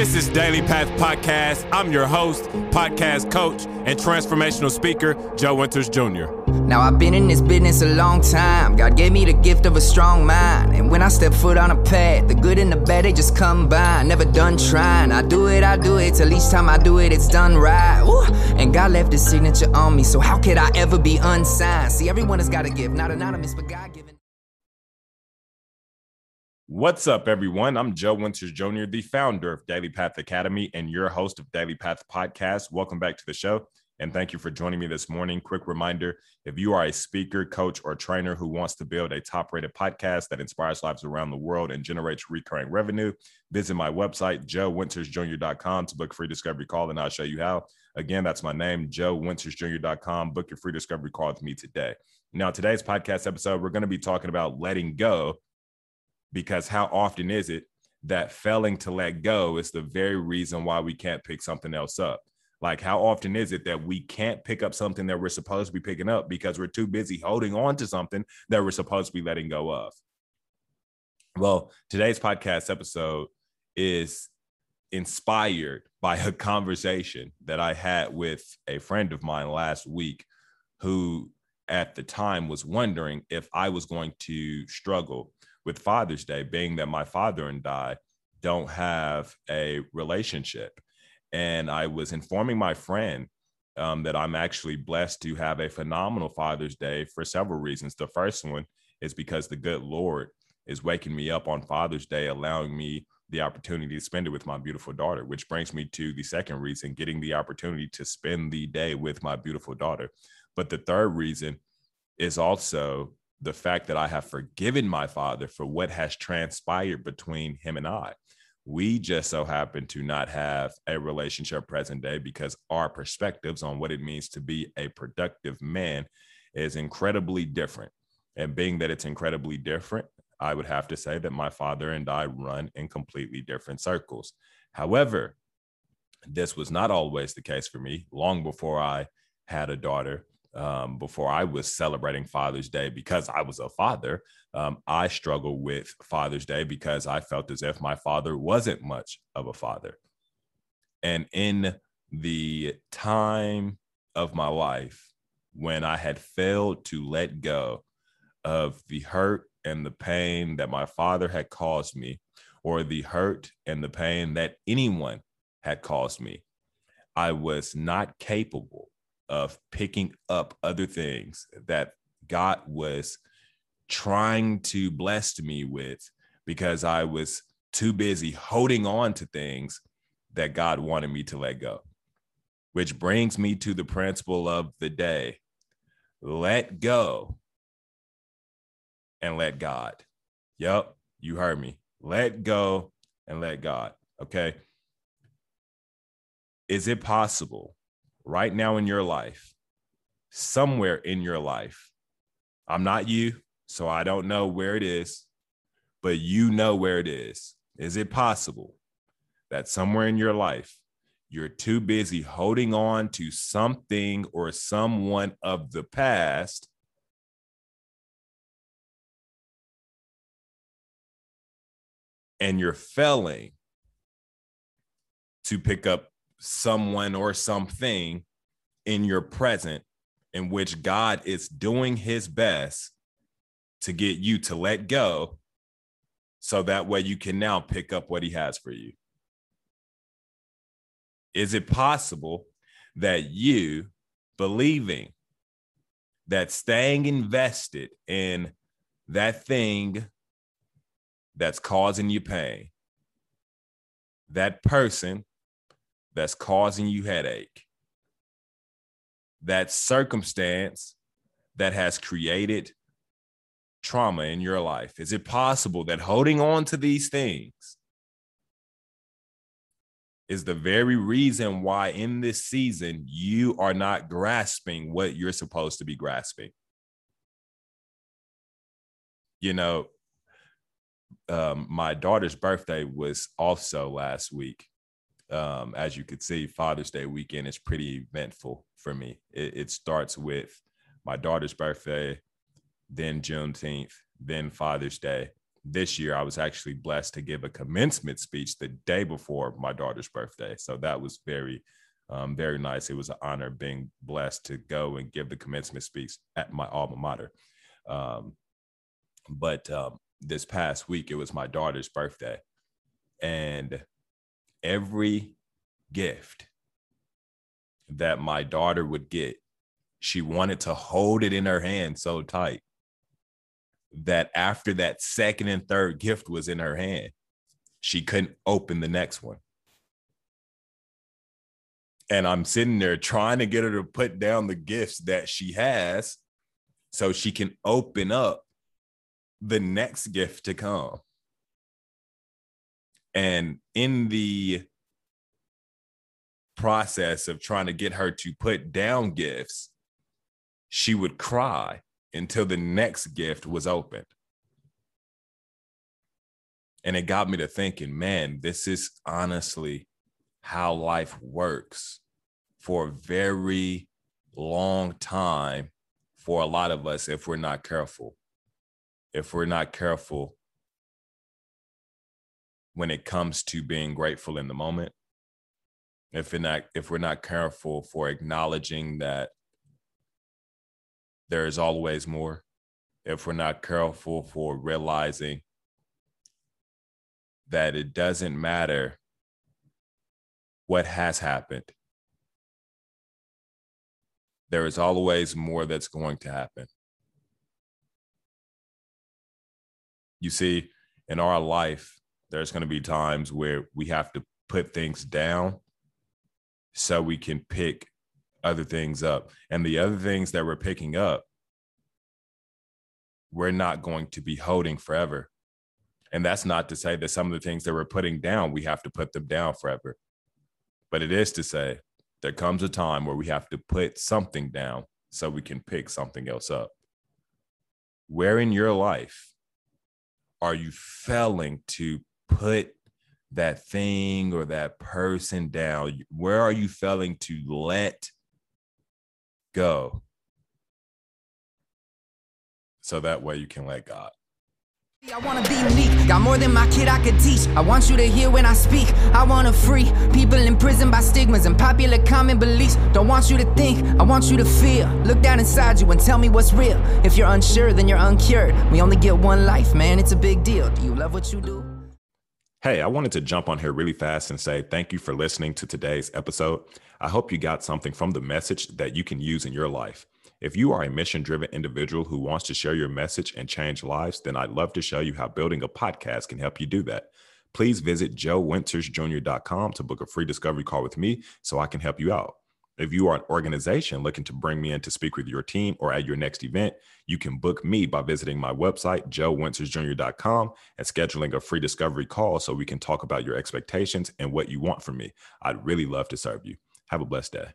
This is Daily Path Podcast. I'm your host, podcast coach, and transformational speaker, Joe Winters Jr. Now I've been in this business a long time. God gave me the gift of a strong mind. And when I step foot on a path, the good and the bad, they just combine. Never done trying. I do it, I do it. Till each time I do it, it's done right. Ooh. And God left his signature on me. So how could I ever be unsigned? See, everyone has got a gift, not anonymous, but God given. What's up, everyone? I'm Joe Winters Jr., the founder of Daily Path Academy and your host of Daily Path Podcast. Welcome back to the show, and thank you for joining me this morning. Quick reminder if you are a speaker, coach, or trainer who wants to build a top rated podcast that inspires lives around the world and generates recurring revenue, visit my website, joewintersjr.com, to book free discovery call, and I'll show you how. Again, that's my name, joewintersjr.com. Book your free discovery call with me today. Now, today's podcast episode, we're going to be talking about letting go because how often is it that failing to let go is the very reason why we can't pick something else up? Like, how often is it that we can't pick up something that we're supposed to be picking up because we're too busy holding on to something that we're supposed to be letting go of? Well, today's podcast episode is inspired by a conversation that I had with a friend of mine last week who at the time was wondering if I was going to struggle with Father's Day, being that my father and I don't have a relationship. And I was informing my friend um, that I'm actually blessed to have a phenomenal Father's Day for several reasons. The first one is because the good Lord is waking me up on Father's Day, allowing me the opportunity to spend it with my beautiful daughter, which brings me to the second reason getting the opportunity to spend the day with my beautiful daughter. But the third reason is also the fact that I have forgiven my father for what has transpired between him and I. We just so happen to not have a relationship present day because our perspectives on what it means to be a productive man is incredibly different. And being that it's incredibly different, I would have to say that my father and I run in completely different circles. However, this was not always the case for me. Long before I had a daughter, um, before I was celebrating Father's Day because I was a father. Um, I struggled with Father's Day because I felt as if my father wasn't much of a father. And in the time of my life when I had failed to let go of the hurt and the pain that my father had caused me, or the hurt and the pain that anyone had caused me, I was not capable of picking up other things that God was trying to bless me with because I was too busy holding on to things that God wanted me to let go. Which brings me to the principle of the day let go and let God. Yep, you heard me. Let go and let God. Okay. Is it possible right now in your life, somewhere in your life, I'm not you, so I don't know where it is, but you know where it is. Is it possible that somewhere in your life, you're too busy holding on to something or someone of the past and you're failing to pick up someone or something in your present in which God is doing his best to get you to let go so that way you can now pick up what he has for you. Is it possible that you believing that staying invested in that thing that's causing you pain, that person that's causing you headache, that circumstance that has created trauma in your life? Is it possible that holding on to these things is the very reason why in this season you are not grasping what you're supposed to be grasping? You know, um, my daughter's birthday was also last week um, as you could see, Father's Day weekend is pretty eventful for me. It, it starts with my daughter's birthday, then Juneteenth, then Father's Day, this year I was actually blessed to give a commencement speech the day before my daughter's birthday. So that was very, um, very nice. It was an honor being blessed to go and give the commencement speech at my alma mater. Um, but um, this past week, it was my daughter's birthday. And every gift that my daughter would get, she wanted to hold it in her hand so tight that after that second and third gift was in her hand, she couldn't open the next one. And I'm sitting there trying to get her to put down the gifts that she has so she can open up the next gift to come. And in the process of trying to get her to put down gifts, she would cry until the next gift was opened. And it got me to thinking, man, this is honestly how life works for a very long time for a lot of us if we're not careful. If we're not careful when it comes to being grateful in the moment, if we're not if we're not careful for acknowledging that there is always more if we're not careful for realizing that it doesn't matter what has happened. There is always more that's going to happen. You see, in our life, there's going to be times where we have to put things down so we can pick other things up. And the other things that we're picking up, we're not going to be holding forever. And that's not to say that some of the things that we're putting down, we have to put them down forever. But it is to say there comes a time where we have to put something down so we can pick something else up. Where in your life are you failing to put that thing or that person down? Where are you failing to let go so that way you can let God. I wanna be unique, got more than my kid I could teach. I want you to hear when I speak. I wanna free people imprisoned by stigmas and popular common beliefs. Don't want you to think, I want you to feel. Look down inside you and tell me what's real. If you're unsure, then you're uncured. We only get one life, man, it's a big deal. Do you love what you do? Hey, I wanted to jump on here really fast and say thank you for listening to today's episode. I hope you got something from the message that you can use in your life. If you are a mission driven individual who wants to share your message and change lives, then I'd love to show you how building a podcast can help you do that. Please visit joewintersjr.com to book a free discovery call with me so I can help you out. If you are an organization looking to bring me in to speak with your team or at your next event, you can book me by visiting my website, joewintersjr.com, and scheduling a free discovery call so we can talk about your expectations and what you want from me. I'd really love to serve you. Have a blessed day.